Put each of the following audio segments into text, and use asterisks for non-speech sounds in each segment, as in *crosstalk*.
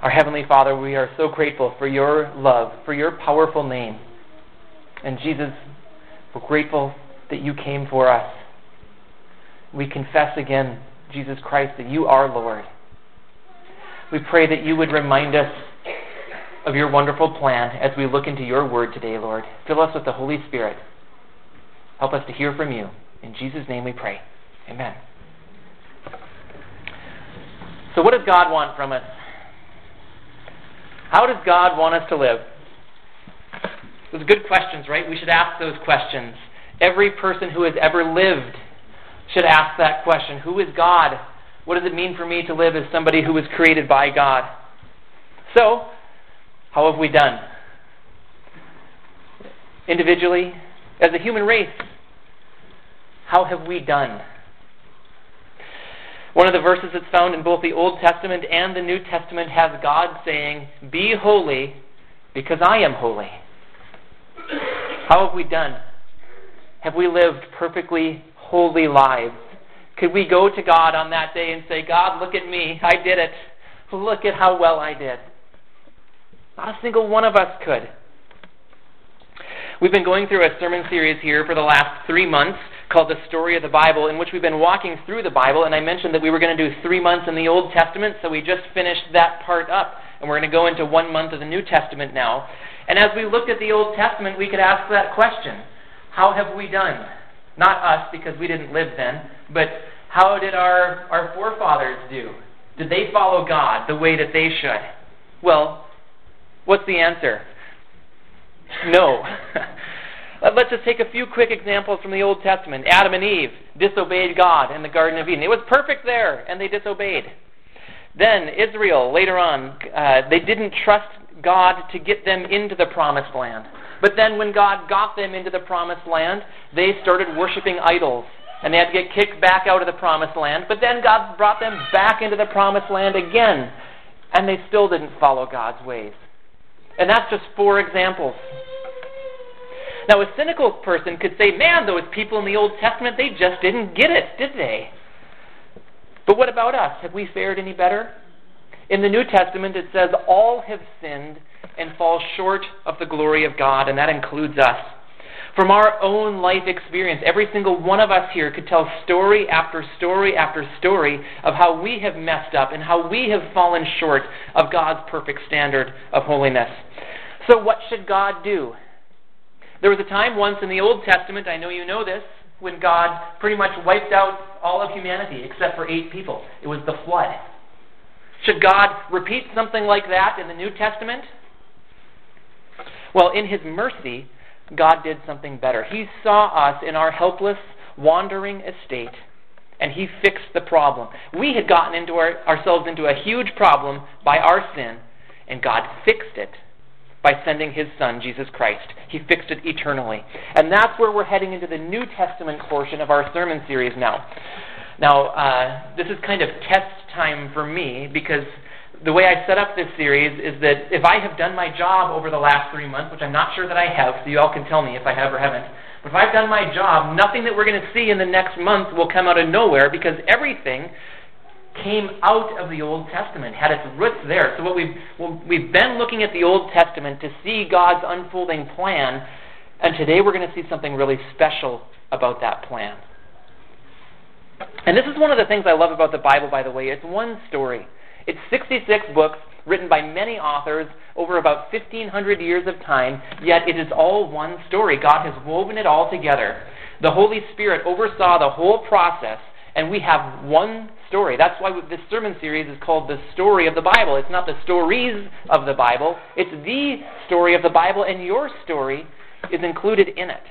Our Heavenly Father, we are so grateful for your love, for your powerful name. And Jesus, we're grateful that you came for us. We confess again, Jesus Christ, that you are Lord. We pray that you would remind us of your wonderful plan as we look into your word today, Lord. Fill us with the Holy Spirit. Help us to hear from you. In Jesus' name we pray. Amen. So, what does God want from us? How does God want us to live? Those are good questions, right? We should ask those questions. Every person who has ever lived should ask that question Who is God? What does it mean for me to live as somebody who was created by God? So, how have we done? Individually, as a human race, how have we done? One of the verses that's found in both the Old Testament and the New Testament has God saying, Be holy because I am holy. How have we done? Have we lived perfectly holy lives? Could we go to God on that day and say, God, look at me. I did it. Look at how well I did. Not a single one of us could. We've been going through a sermon series here for the last three months called The Story of the Bible, in which we've been walking through the Bible. And I mentioned that we were going to do three months in the Old Testament, so we just finished that part up. And we're going to go into one month of the New Testament now. And as we looked at the Old Testament, we could ask that question How have we done? Not us, because we didn't live then, but how did our, our forefathers do? Did they follow God the way that they should? Well, what's the answer? No. *laughs* Let's just take a few quick examples from the Old Testament. Adam and Eve disobeyed God in the Garden of Eden. It was perfect there, and they disobeyed. Then Israel, later on, uh, they didn't trust God to get them into the promised land. But then when God got them into the promised land, they started worshiping idols. And they had to get kicked back out of the promised land. But then God brought them back into the promised land again. And they still didn't follow God's ways. And that's just four examples. Now, a cynical person could say, man, those people in the Old Testament, they just didn't get it, did they? But what about us? Have we fared any better? In the New Testament, it says, all have sinned and fall short of the glory of God, and that includes us. From our own life experience, every single one of us here could tell story after story after story of how we have messed up and how we have fallen short of God's perfect standard of holiness. So, what should God do? There was a time once in the Old Testament, I know you know this, when God pretty much wiped out all of humanity except for eight people. It was the flood. Should God repeat something like that in the New Testament? Well, in His mercy, God did something better. He saw us in our helpless, wandering estate, and He fixed the problem. We had gotten into our, ourselves into a huge problem by our sin, and God fixed it by sending His Son, Jesus Christ. He fixed it eternally. And that's where we're heading into the New Testament portion of our sermon series now. Now, uh, this is kind of test time for me because the way I set up this series is that if I have done my job over the last three months, which I'm not sure that I have, so you all can tell me if I have or haven't, but if I've done my job, nothing that we're going to see in the next month will come out of nowhere because everything came out of the Old Testament, had its roots there. So what we've well, we've been looking at the Old Testament to see God's unfolding plan, and today we're going to see something really special about that plan. And this is one of the things I love about the Bible, by the way. It's one story. It's 66 books written by many authors over about 1,500 years of time, yet it is all one story. God has woven it all together. The Holy Spirit oversaw the whole process, and we have one story. That's why this sermon series is called The Story of the Bible. It's not the stories of the Bible, it's the story of the Bible, and your story is included in it.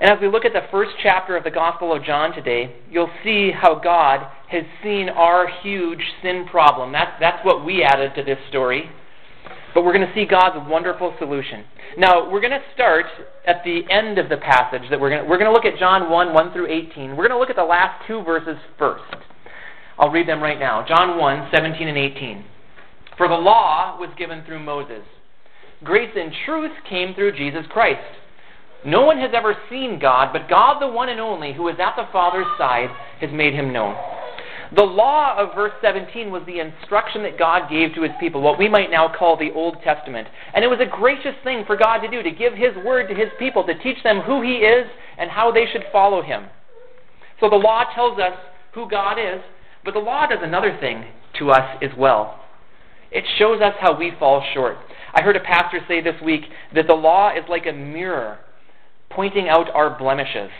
And as we look at the first chapter of the Gospel of John today, you'll see how God has seen our huge sin problem. That's, that's what we added to this story. But we're going to see God's wonderful solution. Now, we're going to start at the end of the passage that we're going to, we're going to look at John 1, 1 through 18. We're going to look at the last two verses first. I'll read them right now. John 1, 17 and 18. For the law was given through Moses. Grace and truth came through Jesus Christ. No one has ever seen God, but God, the one and only, who is at the Father's side, has made him known. The law of verse 17 was the instruction that God gave to his people, what we might now call the Old Testament. And it was a gracious thing for God to do, to give his word to his people, to teach them who he is and how they should follow him. So the law tells us who God is, but the law does another thing to us as well. It shows us how we fall short. I heard a pastor say this week that the law is like a mirror pointing out our blemishes.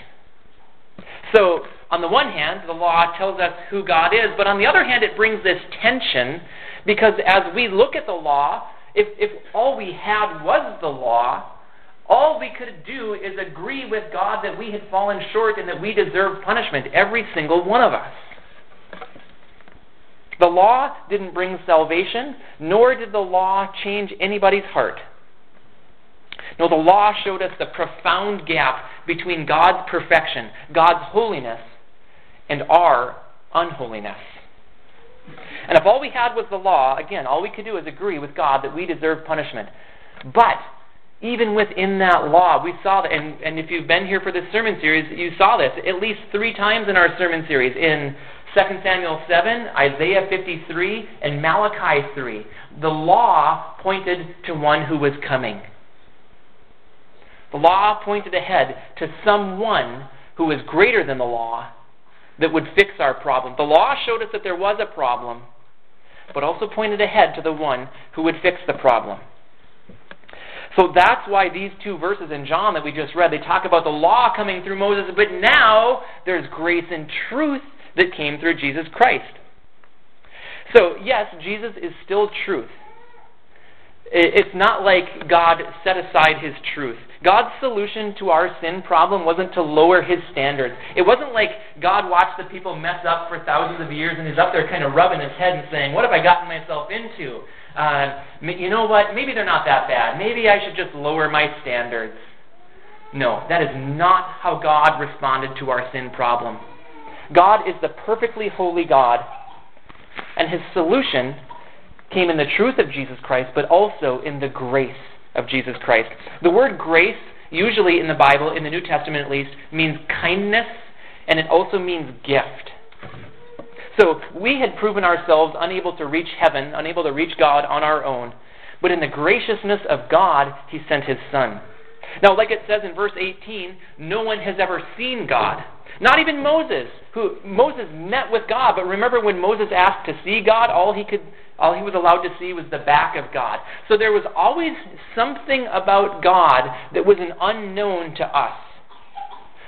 So, on the one hand, the law tells us who God is, but on the other hand, it brings this tension because as we look at the law, if, if all we had was the law, all we could do is agree with God that we had fallen short and that we deserve punishment, every single one of us. The law didn't bring salvation, nor did the law change anybody's heart. No, the law showed us the profound gap between God's perfection, God's holiness, and our unholiness. And if all we had was the law, again, all we could do is agree with God that we deserve punishment. But even within that law, we saw that, and, and if you've been here for this sermon series, you saw this at least three times in our sermon series in 2 Samuel 7, Isaiah 53, and Malachi 3. The law pointed to one who was coming. The law pointed ahead to someone who was greater than the law that would fix our problem. The law showed us that there was a problem, but also pointed ahead to the one who would fix the problem. So that's why these two verses in John that we just read, they talk about the law coming through Moses, but now there's grace and truth that came through Jesus Christ. So, yes, Jesus is still truth. It's not like God set aside his truth. God's solution to our sin problem wasn't to lower his standards. It wasn't like God watched the people mess up for thousands of years and he's up there kind of rubbing his head and saying, What have I gotten myself into? Uh, you know what? Maybe they're not that bad. Maybe I should just lower my standards. No, that is not how God responded to our sin problem. God is the perfectly holy God, and his solution came in the truth of Jesus Christ, but also in the grace of Jesus Christ. The word grace, usually in the Bible, in the New Testament at least, means kindness, and it also means gift. So we had proven ourselves unable to reach heaven, unable to reach God on our own. But in the graciousness of God, He sent His Son. Now, like it says in verse 18, no one has ever seen God. Not even Moses, who Moses met with God, but remember when Moses asked to see God, all he could all he was allowed to see was the back of God. So there was always something about God that was an unknown to us.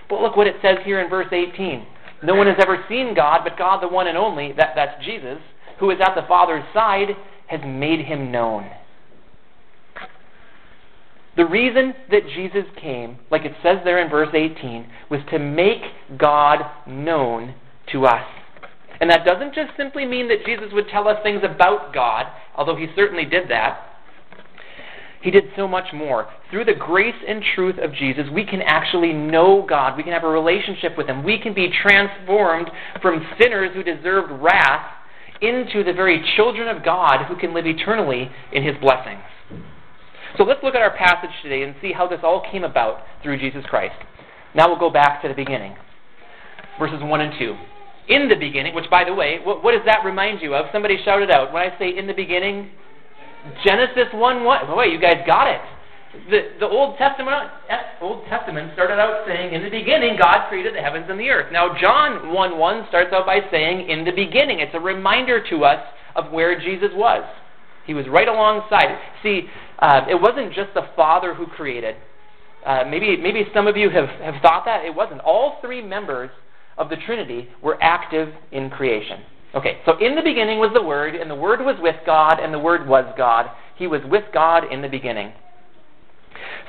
But look what it says here in verse 18. No one has ever seen God, but God, the one and only, that, that's Jesus, who is at the Father's side, has made him known. The reason that Jesus came, like it says there in verse 18, was to make God known to us. And that doesn't just simply mean that Jesus would tell us things about God, although he certainly did that. He did so much more. Through the grace and truth of Jesus, we can actually know God. We can have a relationship with Him. We can be transformed from sinners who deserved wrath into the very children of God who can live eternally in His blessings. So let's look at our passage today and see how this all came about through Jesus Christ. Now we'll go back to the beginning. Verses 1 and 2. In the beginning, which by the way, what, what does that remind you of? Somebody shouted out. When I say in the beginning, Genesis 1 1. wait, you guys got it. The, the Old Testament eh, Old Testament started out saying, In the beginning, God created the heavens and the earth. Now, John 1 1 starts out by saying, In the beginning. It's a reminder to us of where Jesus was. He was right alongside. See, uh, it wasn't just the Father who created. Uh, maybe, maybe some of you have, have thought that. It wasn't. All three members of the Trinity were active in creation. Okay, so in the beginning was the Word, and the Word was with God, and the Word was God. He was with God in the beginning.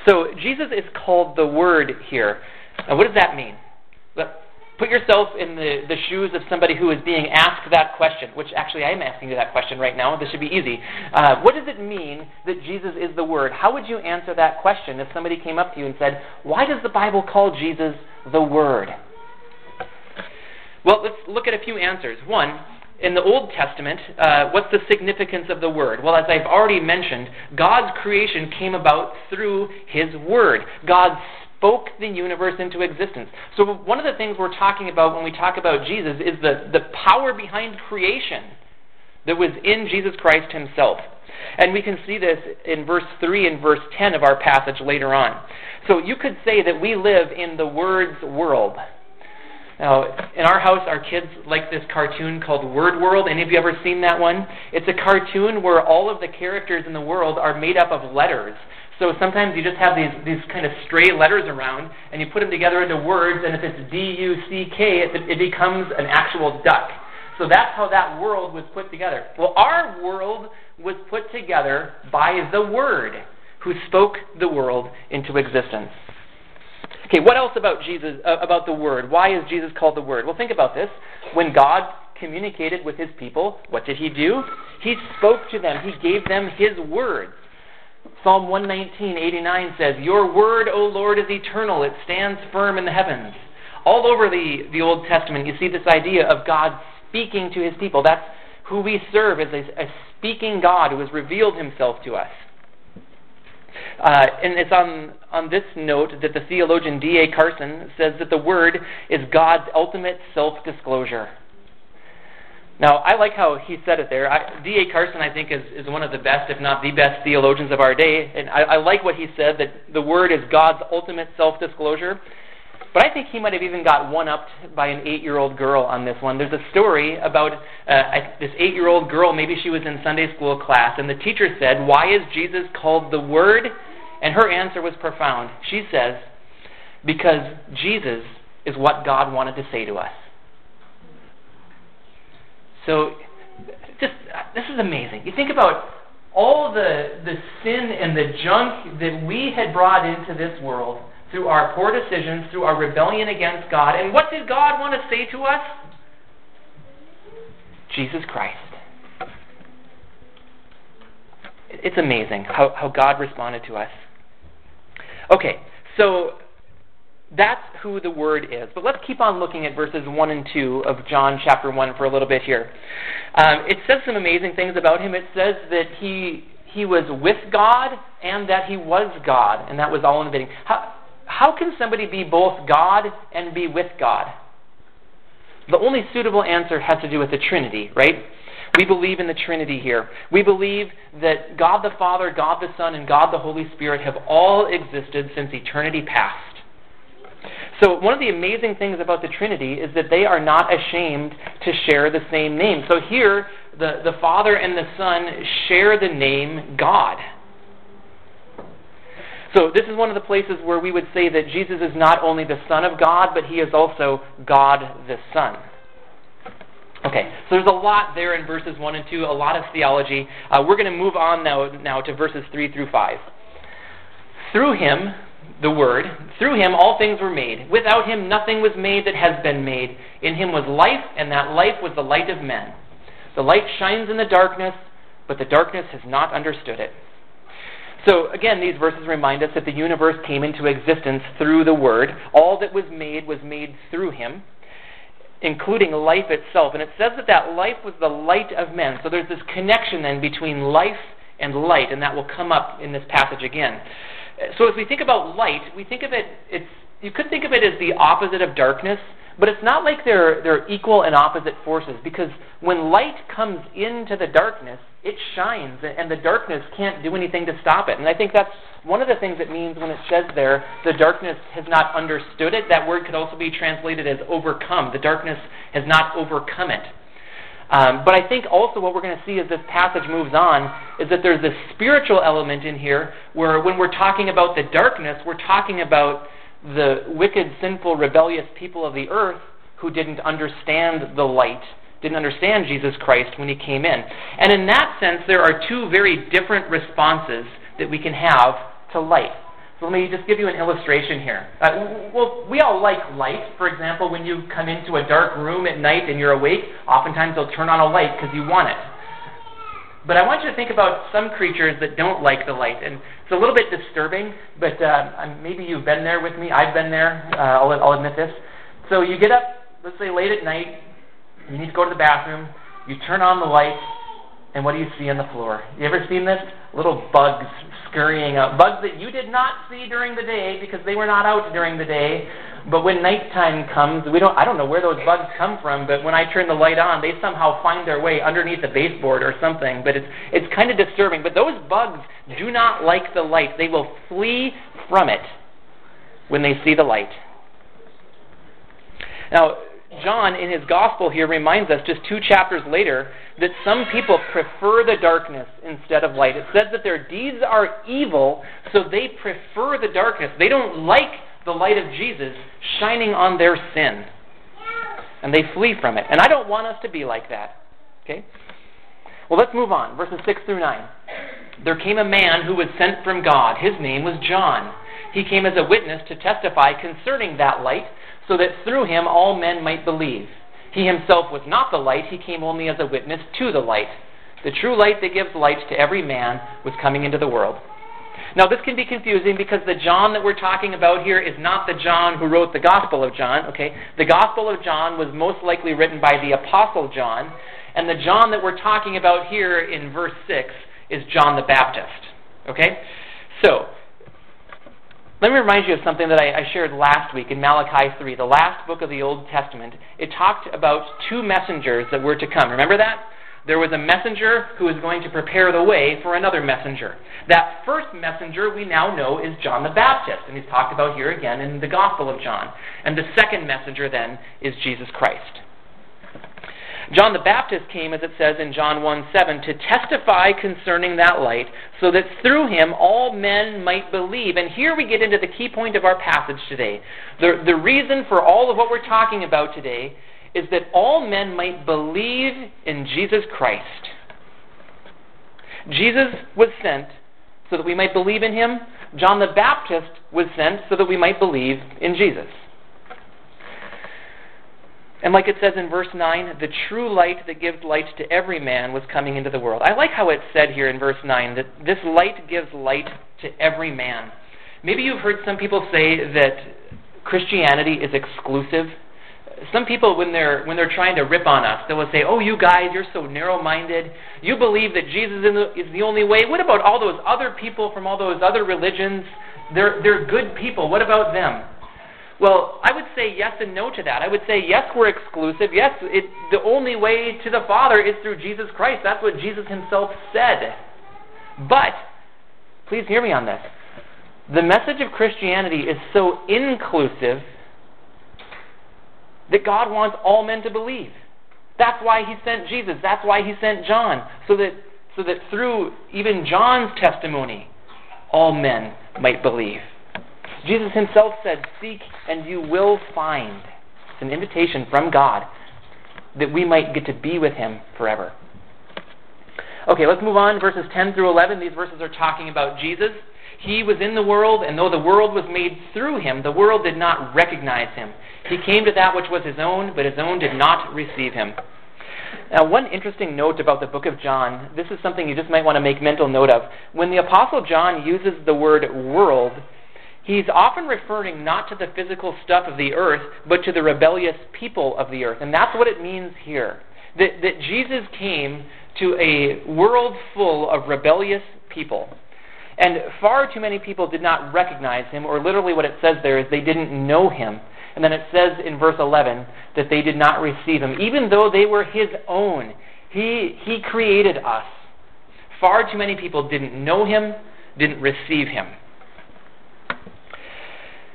So Jesus is called the Word here. Now, what does that mean? Put yourself in the, the shoes of somebody who is being asked that question, which actually I am asking you that question right now. This should be easy. Uh, what does it mean that Jesus is the Word? How would you answer that question if somebody came up to you and said, Why does the Bible call Jesus the Word? Well, let's look at a few answers. One, in the Old Testament, uh, what's the significance of the Word? Well, as I've already mentioned, God's creation came about through His Word. God spoke the universe into existence. So, one of the things we're talking about when we talk about Jesus is the, the power behind creation that was in Jesus Christ himself. And we can see this in verse 3 and verse 10 of our passage later on. So, you could say that we live in the Word's world. Now, in our house, our kids like this cartoon called Word World. Any of you ever seen that one? It's a cartoon where all of the characters in the world are made up of letters. So sometimes you just have these, these kind of stray letters around, and you put them together into words, and if it's D U C K, it, it becomes an actual duck. So that's how that world was put together. Well, our world was put together by the Word, who spoke the world into existence. Okay, what else about Jesus, uh, about the Word? Why is Jesus called the Word? Well, think about this. When God communicated with his people, what did he do? He spoke to them, he gave them his words. Psalm 119:89 says, "Your word, O Lord, is eternal; it stands firm in the heavens." All over the, the Old Testament, you see this idea of God speaking to his people. That's who we serve as a, a speaking God who has revealed himself to us. Uh, and it's on, on this note that the theologian D.A. Carson says that the Word is God's ultimate self disclosure. Now, I like how he said it there. D.A. Carson, I think, is, is one of the best, if not the best, theologians of our day. And I, I like what he said that the Word is God's ultimate self disclosure. But I think he might have even got one upped by an eight year old girl on this one. There's a story about uh, this eight year old girl, maybe she was in Sunday school class, and the teacher said, Why is Jesus called the Word? And her answer was profound. She says, Because Jesus is what God wanted to say to us. So, just this is amazing. You think about all the the sin and the junk that we had brought into this world through our poor decisions, through our rebellion against God. And what did God want to say to us? Jesus Christ. It's amazing how, how God responded to us. Okay, so that's who the Word is. But let's keep on looking at verses 1 and 2 of John chapter 1 for a little bit here. Um, it says some amazing things about him. It says that he, he was with God and that he was God, and that was all in the beginning. How, how can somebody be both God and be with God? The only suitable answer has to do with the Trinity, right? We believe in the Trinity here. We believe that God the Father, God the Son, and God the Holy Spirit have all existed since eternity past. So, one of the amazing things about the Trinity is that they are not ashamed to share the same name. So, here, the, the Father and the Son share the name God. So, this is one of the places where we would say that Jesus is not only the Son of God, but he is also God the Son. Okay, so there's a lot there in verses 1 and 2, a lot of theology. Uh, we're going to move on now, now to verses 3 through 5. Through him, the Word, through him all things were made. Without him nothing was made that has been made. In him was life, and that life was the light of men. The light shines in the darkness, but the darkness has not understood it. So, again, these verses remind us that the universe came into existence through the Word. All that was made was made through Him, including life itself. And it says that that life was the light of men. So there's this connection then between life and light, and that will come up in this passage again. So, as we think about light, we think of it, it's, you could think of it as the opposite of darkness. But it's not like they're, they're equal and opposite forces because when light comes into the darkness, it shines and the darkness can't do anything to stop it. And I think that's one of the things it means when it says there, the darkness has not understood it. That word could also be translated as overcome. The darkness has not overcome it. Um, but I think also what we're going to see as this passage moves on is that there's this spiritual element in here where when we're talking about the darkness, we're talking about the wicked, sinful, rebellious people of the earth who didn't understand the light, didn't understand Jesus Christ when he came in. And in that sense, there are two very different responses that we can have to light. So let me just give you an illustration here. Uh, well, we all like light. For example, when you come into a dark room at night and you're awake, oftentimes they'll turn on a light because you want it. But I want you to think about some creatures that don't like the light. And it's a little bit disturbing, but uh, maybe you've been there with me. I've been there. Uh, I'll, I'll admit this. So you get up, let's say late at night, you need to go to the bathroom, you turn on the light, And what do you see on the floor? You ever seen this? Little bugs scurrying out. Bugs that you did not see during the day because they were not out during the day. But when nighttime comes, we don't I don't know where those bugs come from, but when I turn the light on, they somehow find their way underneath the baseboard or something. But it's it's kind of disturbing. But those bugs do not like the light. They will flee from it when they see the light. Now, John, in his gospel here, reminds us just two chapters later that some people prefer the darkness instead of light. It says that their deeds are evil, so they prefer the darkness. They don't like the light of Jesus shining on their sin. And they flee from it. And I don't want us to be like that. Okay? Well, let's move on. Verses 6 through 9. There came a man who was sent from God. His name was John. He came as a witness to testify concerning that light so that through him all men might believe. He himself was not the light, he came only as a witness to the light. The true light that gives light to every man was coming into the world. Now, this can be confusing because the John that we're talking about here is not the John who wrote the Gospel of John, okay? The Gospel of John was most likely written by the Apostle John, and the John that we're talking about here in verse 6 is John the Baptist, okay? So, let me remind you of something that I, I, shared last week in Malachi 3, the last book of the Old Testament. It talked about two messengers that were to come. Remember that? There was a messenger who was going to prepare the way for another messenger. That first messenger we now know is John the Baptist, and he's talked about here again in the Gospel of John. And the second messenger then is Jesus Christ. John the Baptist came, as it says in John 1 7, to testify concerning that light, so that through him all men might believe. And here we get into the key point of our passage today. The, the reason for all of what we're talking about today is that all men might believe in Jesus Christ. Jesus was sent so that we might believe in him. John the Baptist was sent so that we might believe in Jesus. And like it says in verse 9, the true light that gives light to every man was coming into the world. I like how it's said here in verse 9 that this light gives light to every man. Maybe you've heard some people say that Christianity is exclusive. Some people, when they're when they're trying to rip on us, they will say, "Oh, you guys, you're so narrow-minded. You believe that Jesus is the only way. What about all those other people from all those other religions? They're they're good people. What about them?" Well, I would say yes and no to that. I would say yes, we're exclusive. Yes, it, the only way to the Father is through Jesus Christ. That's what Jesus himself said. But, please hear me on this. The message of Christianity is so inclusive that God wants all men to believe. That's why he sent Jesus. That's why he sent John. So that, so that through even John's testimony, all men might believe. Jesus himself said, Seek and you will find. It's an invitation from God that we might get to be with him forever. Okay, let's move on. Verses 10 through 11. These verses are talking about Jesus. He was in the world, and though the world was made through him, the world did not recognize him. He came to that which was his own, but his own did not receive him. Now, one interesting note about the book of John, this is something you just might want to make mental note of. When the Apostle John uses the word world, he's often referring not to the physical stuff of the earth, but to the rebellious people of the earth. And that's what it means here. That, that Jesus came to a world full of rebellious people. And far too many people did not recognize him, or literally what it says there is they didn't know him. And then it says in verse 11 that they did not receive him, even though they were his own. He, he created us. Far too many people didn't know him, didn't receive him.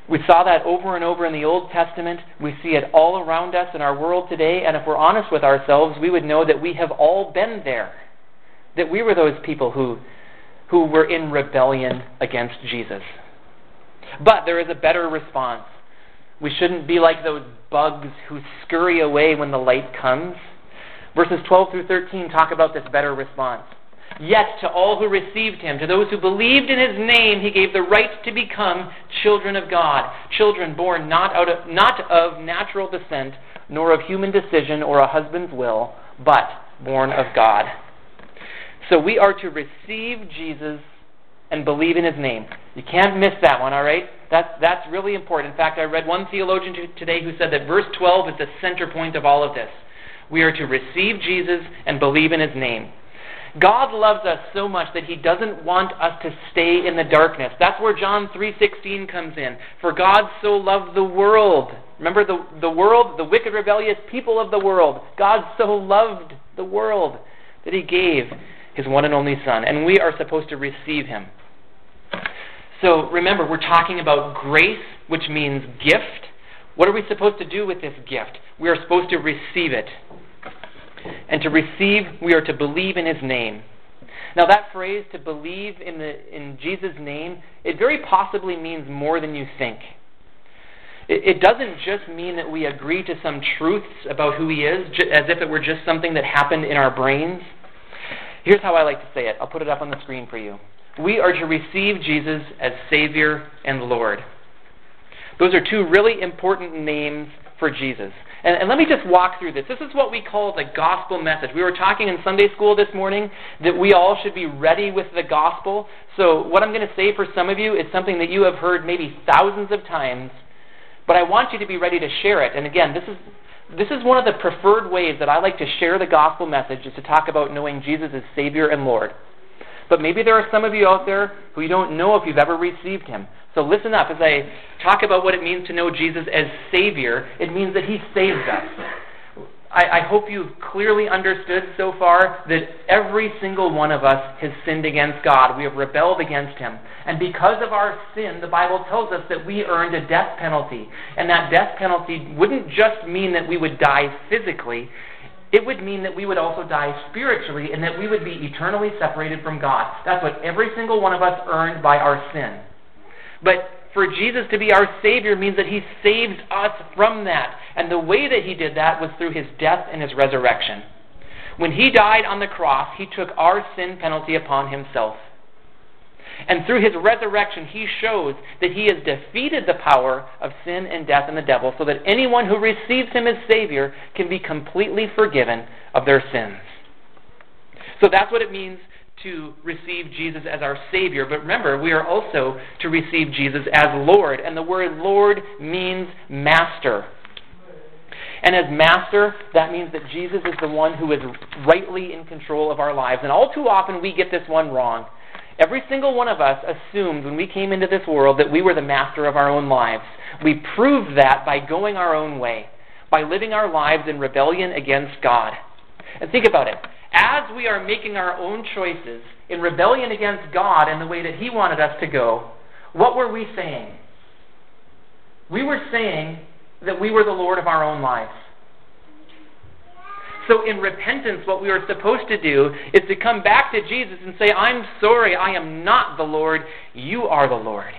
We saw that over and over in the Old Testament. We see it all around us in our world today. And if we're honest with ourselves, we would know that we have all been there. That we were those people who, who were in rebellion against Jesus. But there is a better response. We shouldn't be like those bugs who scurry away when the light comes. Verses 12 through 13 talk about this better response. Yet to all who received him, to those who believed in his name, he gave the right to become children of God, children born not, out of, not of natural descent, nor of human decision or a husband's will, but born of God. So we are to receive Jesus and believe in his name. You can't miss that one, all right? That's, that's really important. In fact, I read one theologian today who said that verse 12 is the center point of all of this. We are to receive Jesus and believe in his name. God loves us so much that he doesn't want us to stay in the darkness. That's where John 3:16 comes in. For God so loved the world. Remember the the world, the wicked rebellious people of the world. God so loved the world that he gave his one and only son, and we are supposed to receive him. So remember, we're talking about grace, which means gift. What are we supposed to do with this gift? We are supposed to receive it. And to receive, we are to believe in his name. Now, that phrase, to believe in, the, in Jesus' name, it very possibly means more than you think. It, it doesn't just mean that we agree to some truths about who he is, as if it were just something that happened in our brains. Here's how I like to say it. I'll put it up on the screen for you. We are to receive Jesus as Savior and Lord. Those are two really important names for Jesus. And, and, let me just walk through this. This is what we call the gospel message. We were talking in Sunday school this morning that we all should be ready with the gospel. So, what I'm going to say for some of you is something that you have heard maybe thousands of times, but I want you to be ready to share it. And again, this is. This is one of the preferred ways that I like to share the gospel message is to talk about knowing Jesus as Savior and Lord. But maybe there are some of you out there who you don't know if you've ever received Him. So listen up as I talk about what it means to know Jesus as Savior. It means that He saved us. I, I hope you've clearly understood so far that every single one of us has sinned against God. We have rebelled against Him. And because of our sin, the Bible tells us that we earned a death penalty. And that death penalty wouldn't just mean that we would die physically, it would mean that we would also die spiritually and that we would be eternally separated from God. That's what every single one of us earned by our sin. But for Jesus to be our Savior means that He saves us from that. And the way that He did that was through His death and His resurrection. When He died on the cross, He took our sin penalty upon Himself. And through His resurrection, He shows that He has defeated the power of sin and death and the devil so that anyone who receives Him as Savior can be completely forgiven of their sins. So that's what it means to receive Jesus as our Savior, but remember, we are also to receive Jesus as Lord. And the word Lord means master. And as master, that means that Jesus is the one who is rightly in control of our lives. And all too often we get this one wrong. Every single one of us assumed when we came into this world that we were the master of our own lives. We proved that by going our own way, by living our lives in rebellion against God. And think about it as we are making our own choices in rebellion against God and the way that He wanted us to go, what were we saying? We were saying that we were the Lord of our own lives. So, in repentance, what we are supposed to do is to come back to Jesus and say, I'm sorry, I am not the Lord, you are the Lord.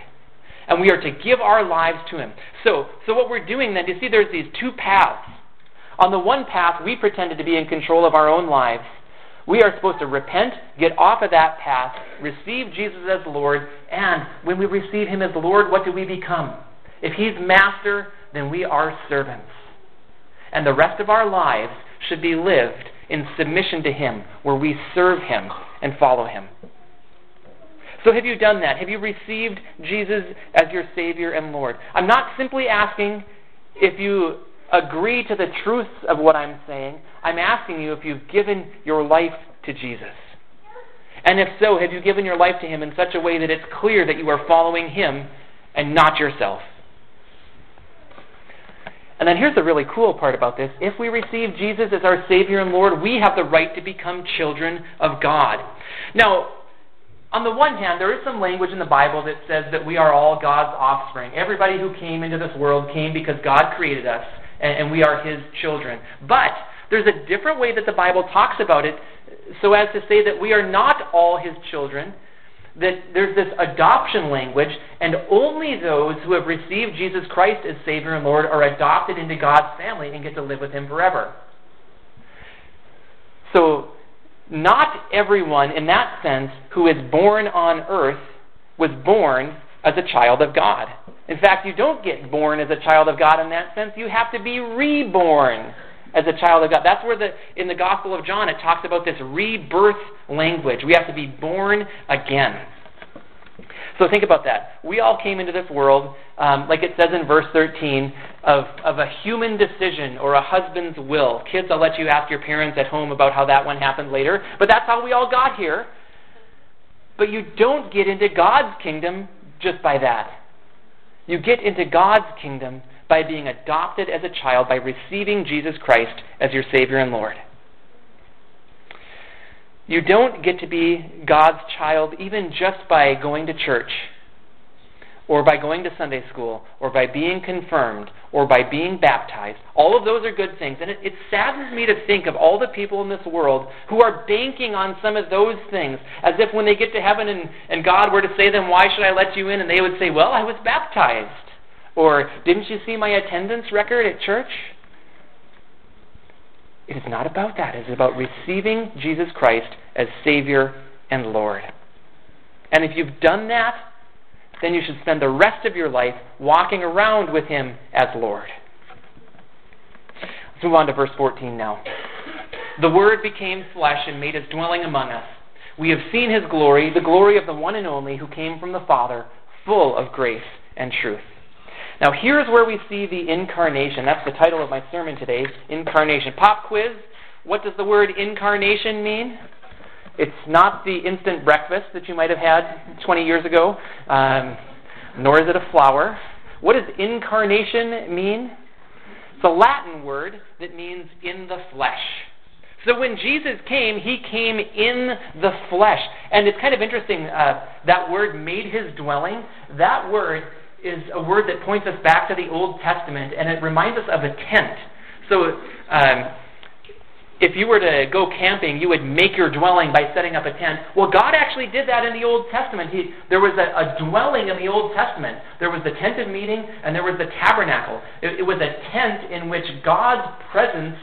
And we are to give our lives to Him. So, so what we're doing then, you see, there's these two paths. On the one path, we pretended to be in control of our own lives. We are supposed to repent, get off of that path, receive Jesus as Lord, and when we receive Him as Lord, what do we become? If He's Master, then we are servants. And the rest of our lives should be lived in submission to Him, where we serve Him and follow Him. So, have you done that? Have you received Jesus as your Savior and Lord? I'm not simply asking if you agree to the truths of what I'm saying, I'm asking you if you've given your life to Jesus. And if so, have you given your life to Him in such a way that it's clear that you are following Him and not yourself? And then here's the really cool part about this. If we receive Jesus as our Savior and Lord, we have the right to become children of God. Now, on the one hand, there is some language in the Bible that says that we are all God's offspring. Everybody who came into this world came because God created us and, and we are his children. But there's a different way that the Bible talks about it so as to say that we are not all his children, that there's this adoption language, and only those who have received Jesus Christ as Savior and Lord are adopted into God's family and get to live with him forever. So, not everyone, in that sense, who is born on earth was born as a child of God. In fact, you don't get born as a child of God in that sense. You have to be reborn as a child of God. That's where the in the Gospel of John it talks about this rebirth language. We have to be born again. So think about that. We all came into this world, um, like it says in verse 13. Uh, of, of a human decision or a husband's will. Kids, I'll let you ask your parents at home about how that one happened later, but that's how we all got here. But you don't get into God's kingdom just by that. You get into God's kingdom by being adopted as a child, by receiving Jesus Christ as your Savior and Lord. You don't get to be God's child even just by going to church, or by going to Sunday school, or by being confirmed, or by being baptized. All of those are good things. And it, it, saddens me to think of all the people in this world who are banking on some of those things, as if when they get to heaven and, and God were to say to them, Why should I let you in? And they would say, Well, I was baptized. Or, Didn't you see my attendance record at church? It is not about that. It is about receiving Jesus Christ as Savior and Lord. And if you've done that, then you should spend the rest of your life walking around with Him as Lord. Let's move on to verse 14 now. The Word became flesh and made His dwelling among us. We have seen His glory, the glory of the one and only who came from the Father, full of grace and truth. Now, here's where we see the incarnation. That's the title of my sermon today Incarnation. Pop quiz What does the word incarnation mean? It's not the instant breakfast that you might have had 20 years ago, um, nor is it a flower. What does incarnation mean? It's a Latin word that means in the flesh. So when Jesus came, he came in the flesh. And it's kind of interesting, uh, that word made his dwelling. That word is a word that points us back to the Old Testament, and it reminds us of a tent. So, um, if you were to go camping, you would make your dwelling by setting up a tent. Well, God actually did that in the Old Testament. He, there was a, a dwelling in the Old Testament. There was the tent of meeting, and there was the tabernacle. It, it was a tent in which God's presence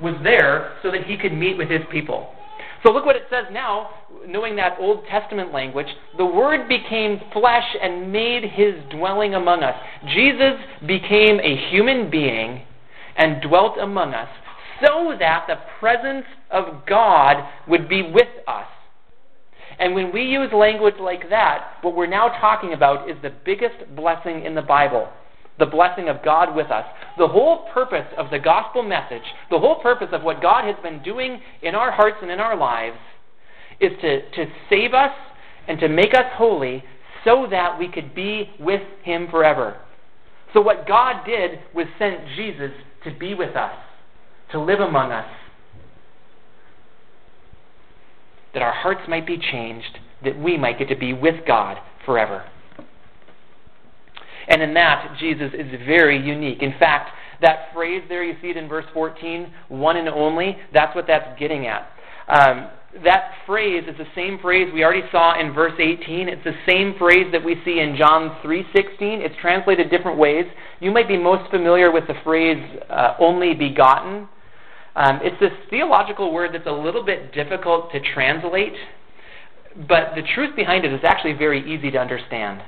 was there so that He could meet with His people. So look what it says now, knowing that Old Testament language. The Word became flesh and made his dwelling among us. Jesus became a human being and dwelt among us so that the presence of God would be with us. And when we use language like that, what we're now talking about is the biggest blessing in the Bible the blessing of God with us. The whole purpose of the gospel message, the whole purpose of what God has been doing in our hearts and in our lives, is to, to save us and to make us holy so that we could be with Him forever. So, what God did was sent Jesus to be with us, to live among us, that our hearts might be changed, that we might get to be with God forever. And in that, Jesus is very unique. In fact, that phrase there, you see it in verse 14, one and only, that's what that's getting at. Um, that phrase is the same phrase we already saw in verse 18. It's the same phrase that we see in John 3:16. It's translated different ways. You might be most familiar with the phrase uh, "only begotten." Um, it's this theological word that's a little bit difficult to translate, but the truth behind it is actually very easy to understand.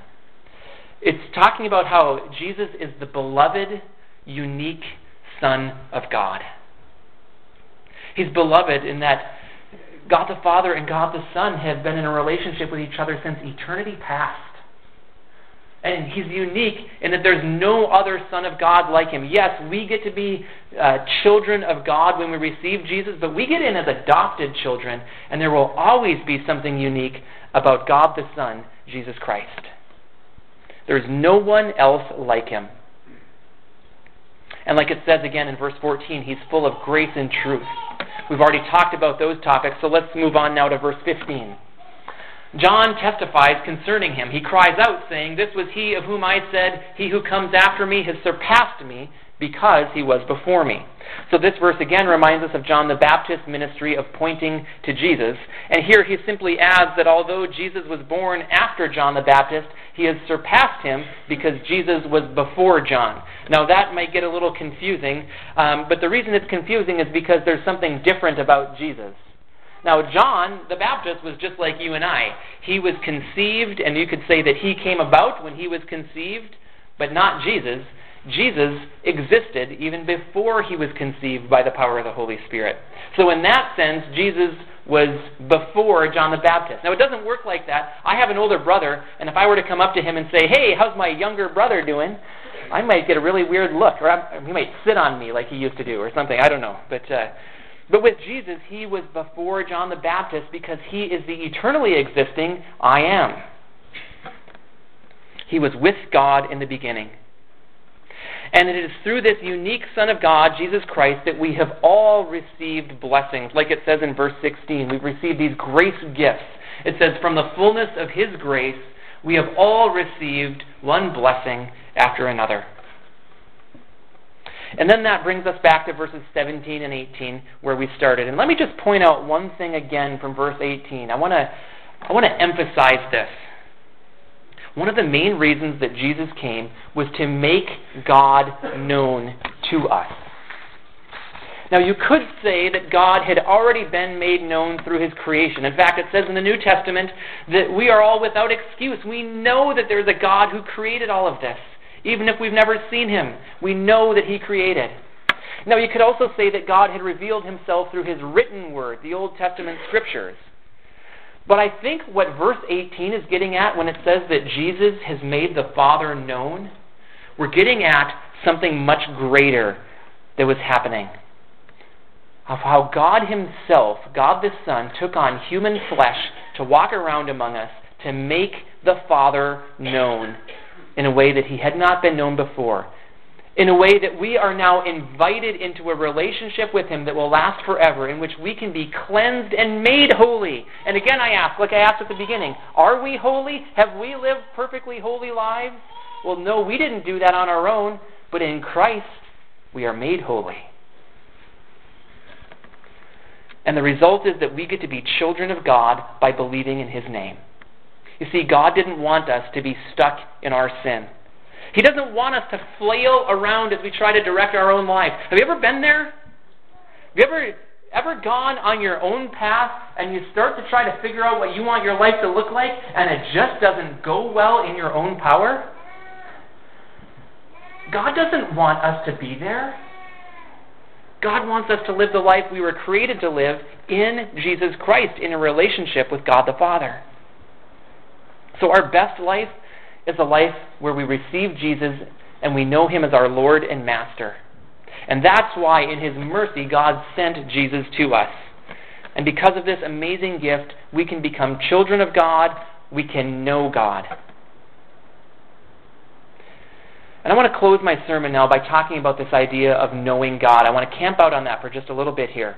It's talking about how Jesus is the beloved, unique Son of God. He's beloved in that God the Father and God the Son have been in a relationship with each other since eternity past. And he's unique in that there's no other Son of God like him. Yes, we get to be uh, children of God when we receive Jesus, but we get in as adopted children, and there will always be something unique about God the Son, Jesus Christ. There's no one else like him. And like it says again in verse 14, he's full of grace and truth. We've already talked about those topics, so let's move on now to verse 15. John testifies concerning him. He cries out, saying, This was he of whom I said, He who comes after me has surpassed me, because he was before me. So this verse again reminds us of John the Baptist's ministry of pointing to Jesus. And here he simply adds that although Jesus was born after John the Baptist, he has surpassed him because Jesus was before John. Now that might get a little confusing, um, but the reason it's confusing is because there's something different about Jesus. Now, John the Baptist was just like you and I. He was conceived, and you could say that he came about when he was conceived, but not Jesus. Jesus existed even before he was conceived by the power of the Holy Spirit. So, in that sense, Jesus was before John the Baptist. Now, it doesn't work like that. I have an older brother, and if I were to come up to him and say, Hey, how's my younger brother doing? I might get a really weird look, or I'm, he might sit on me like he used to do, or something. I don't know. But uh, but with Jesus, he was before John the Baptist because he is the eternally existing I am. He was with God in the beginning. And it is through this unique Son of God, Jesus Christ, that we have all received blessings. Like it says in verse 16, we've received these grace gifts. It says, From the fullness of His grace, we have all received one blessing after another. And then that brings us back to verses 17 and 18 where we started. And let me just point out one thing again from verse 18. I want to I want to emphasize this. One of the main reasons that Jesus came was to make God known to us. Now, you could say that God had already been made known through his creation. In fact, it says in the New Testament that we are all without excuse. We know that there's a God who created all of this. Even if we've never seen him, we know that he created. Now, you could also say that God had revealed himself through his written word, the Old Testament scriptures. But I think what verse 18 is getting at when it says that Jesus has made the Father known, we're getting at something much greater that was happening. Of how God Himself, God the Son, took on human flesh to walk around among us to make the Father known in a way that he had not been known before. In a way that we are now invited into a relationship with him that will last forever, in which we can be cleansed and made holy. And again, I ask, like I asked at the beginning, are we holy? Have we lived perfectly holy lives? Well, no, we didn't do that on our own, but in Christ, we are made holy. And the result is that we get to be children of God by believing in His name. You see, God didn't want us to be stuck in our sin. He doesn't want us to flail around as we try to direct our own life. Have you ever been there? Have you ever ever gone on your own path and you start to try to figure out what you want your life to look like and it just doesn't go well in your own power? God doesn't want us to be there. God wants us to live the life we were created to live in Jesus Christ in a relationship with God the Father. So our best life is a life where we receive Jesus and we know him as our Lord and Master. And that's why, in his mercy, God sent Jesus to us. And because of this amazing gift, we can become children of God, we can know God. And I want to close my sermon now by talking about this idea of knowing God. I want to camp out on that for just a little bit here.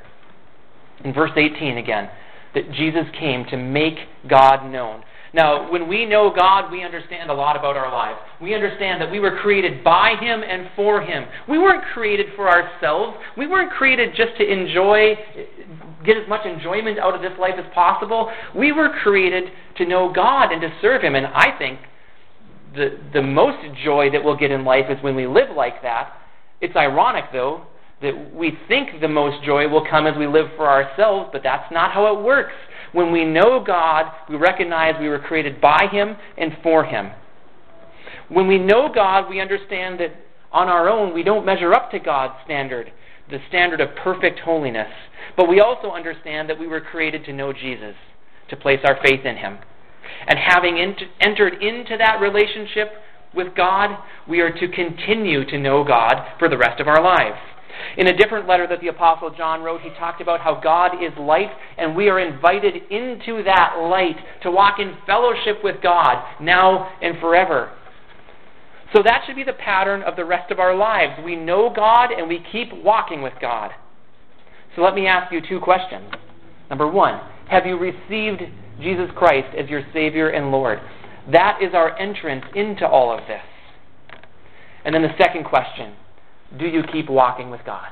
In verse 18 again, that Jesus came to make God known. Now, when we know God, we understand a lot about our lives. We understand that we were created by Him and for Him. We weren't created for ourselves. We weren't created just to enjoy, get as much enjoyment out of this life as possible. We were created to know God and to serve Him. And I think the, the most joy that we'll get in life is when we live like that. It's ironic, though, that we think the most joy will come as we live for ourselves, but that's not how it works. When we know God, we recognize we were created by Him and for Him. When we know God, we understand that on our own we don't measure up to God's standard, the standard of perfect holiness. But we also understand that we were created to know Jesus, to place our faith in Him. And having ent- entered into that relationship with God, we are to continue to know God for the rest of our lives. In a different letter that the Apostle John wrote, he talked about how God is light, and we are invited into that light to walk in fellowship with God now and forever. So that should be the pattern of the rest of our lives. We know God and we keep walking with God. So let me ask you two questions. Number one, have you received Jesus Christ as your Savior and Lord? That is our entrance into all of this. And then the second question do you keep walking with God?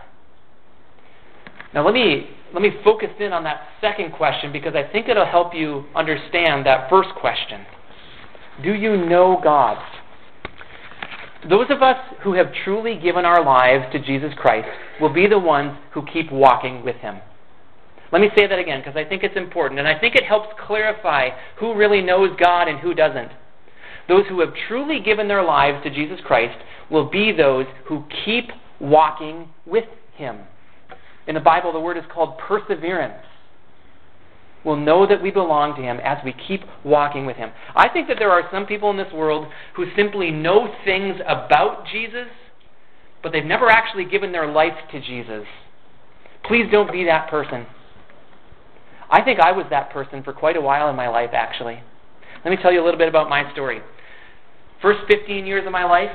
Now let me let me focus in on that second question because I think it'll help you understand that first question. Do you know God? Those of us who have truly given our lives to Jesus Christ will be the ones who keep walking with him. Let me say that again because I think it's important and I think it helps clarify who really knows God and who doesn't. Those who have truly given their lives to Jesus Christ will be those who keep walking with Him. In the Bible, the word is called perseverance. We'll know that we belong to Him as we keep walking with Him. I think that there are some people in this world who simply know things about Jesus, but they've never actually given their life to Jesus. Please don't be that person. I think I was that person for quite a while in my life, actually. Let me tell you a little bit about my story. First 15 years of my life,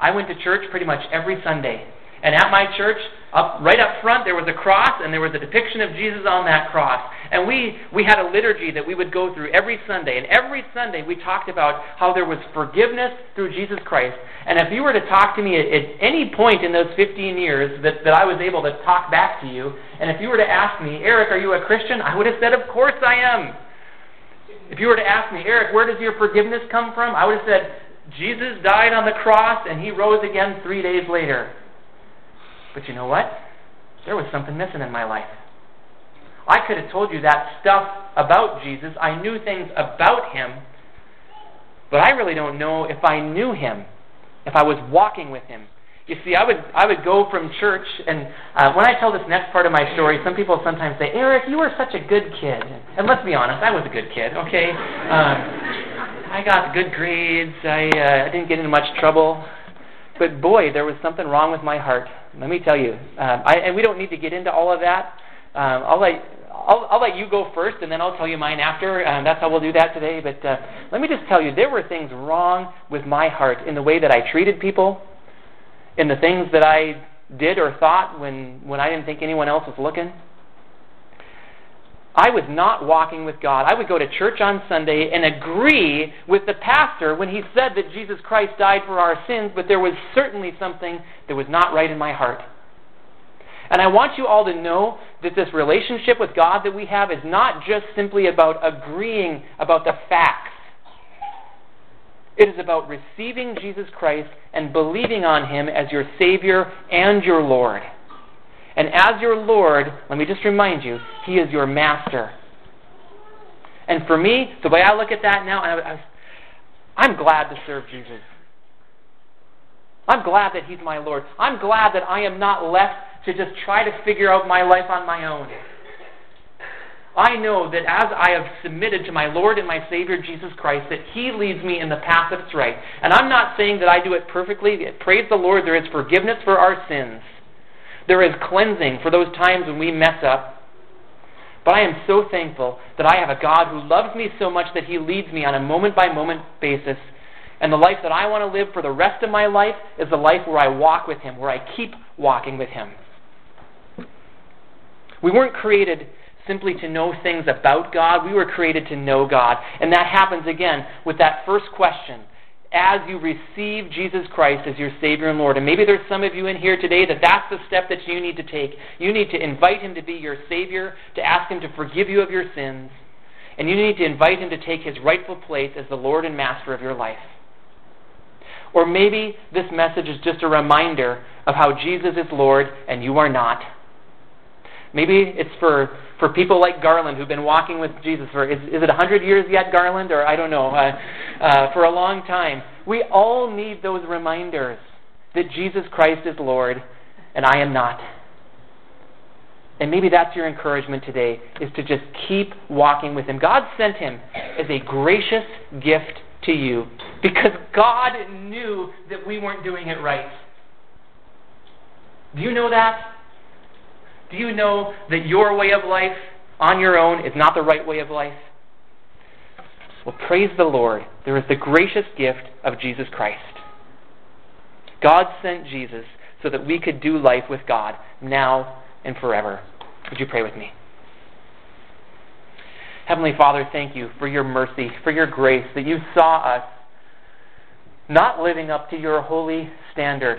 I went to church pretty much every Sunday. And at my church, up right up front, there was a cross, and there was a depiction of Jesus on that cross. And we we had a liturgy that we would go through every Sunday. And every Sunday, we talked about how there was forgiveness through Jesus Christ. And if you were to talk to me at, at any point in those 15 years that, that I was able to talk back to you, and if you were to ask me, Eric, are you a Christian? I would have said, Of course I am. If you were to ask me, Eric, where does your forgiveness come from? I would have said, Jesus died on the cross and he rose again three days later. But you know what? There was something missing in my life. I could have told you that stuff about Jesus. I knew things about him. But I really don't know if I knew him, if I was walking with him. You see, I would I would go from church, and uh, when I tell this next part of my story, some people sometimes say, "Eric, you were such a good kid." And let's be honest, I was a good kid. Okay, um, I got good grades. I uh, I didn't get into much trouble, but boy, there was something wrong with my heart. Let me tell you, um, I, and we don't need to get into all of that. Um, I'll let I'll, I'll let you go first, and then I'll tell you mine after. Um, that's how we'll do that today. But uh, let me just tell you, there were things wrong with my heart in the way that I treated people, in the things that I did or thought when when I didn't think anyone else was looking. I was not walking with God. I would go to church on Sunday and agree with the pastor when he said that Jesus Christ died for our sins, but there was certainly something that was not right in my heart. And I want you all to know that this relationship with God that we have is not just simply about agreeing about the facts. It is about receiving Jesus Christ and believing on Him as your Savior and your Lord. And as your Lord, let me just remind you, He is your master. And for me, the way I look at that now, I, I'm glad to serve Jesus. I'm glad that He's my Lord. I'm glad that I am not left to just try to figure out my life on my own. I know that as I have submitted to my Lord and my Savior Jesus Christ, that He leads me in the path that's right. And I'm not saying that I do it perfectly. Praise the Lord, there is forgiveness for our sins. There is cleansing for those times when we mess up. But I am so thankful that I have a God who loves me so much that He leads me on a moment by moment basis. And the life that I want to live for the rest of my life is the life where I walk with Him, where I keep walking with Him. We weren't created simply to know things about God, we were created to know God. And that happens again with that first question as you receive Jesus Christ as your Savior and Lord. And maybe there's some of you in here today that that's the step that you need to take. You need to invite Him to be your Savior, to ask Him to forgive you of your sins, and you need to invite Him to take His rightful place as the Lord and Master of your life. Or maybe this message is just a reminder of how Jesus is Lord and you are not. Maybe it's for, for people like Garland who've been walking with Jesus for, is, is it 100 years yet, Garland? Or I don't know, uh, uh, for a long time. We all need those reminders that Jesus Christ is Lord and I am not. And maybe that's your encouragement today, is to just keep walking with Him. God sent Him as a gracious gift to you because God knew that we weren't doing it right. Do you know that? Do you know that your way of life on your own is not the right way of life? Well, praise the Lord. There is the gracious gift of Jesus Christ. God sent Jesus so that we could do life with God now and forever. Would you pray with me? Heavenly Father, thank you for your mercy, for your grace, that you saw us not living up to your holy standard,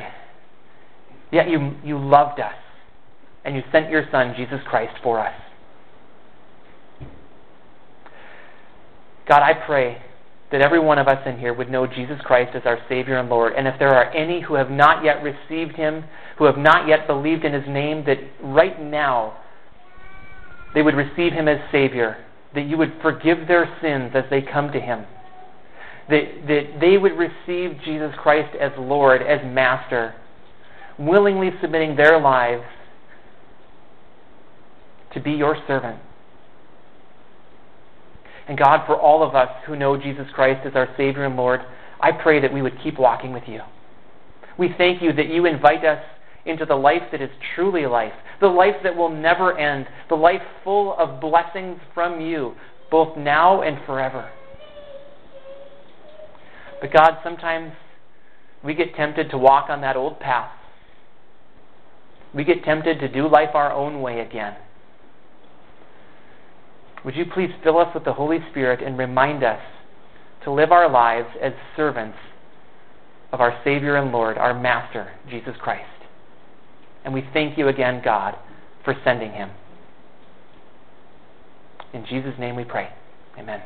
yet you, you loved us and you sent your Son, Jesus Christ, for us. God, I pray that every one of us in here would know Jesus Christ as our Savior and Lord. And if there are any who have not yet received Him, who have not yet believed in His name, that right now they would receive Him as Savior, that you would forgive their sins as they come to Him, that, that they would receive Jesus Christ as Lord, as Master, willingly submitting their lives to be your servant. And God, for all of us who know Jesus Christ as our Savior and Lord, I pray that we would keep walking with you. We thank you that you invite us into the life that is truly life, the life that will never end, the life full of blessings from you, both now and forever. But God, sometimes we get tempted to walk on that old path. We get tempted to do life our own way again. Would you please fill us with the Holy Spirit and remind us to live our lives as servants of our Savior and Lord, our Master, Jesus Christ. And we thank you again, God, for sending him. In Jesus' name we pray. Amen.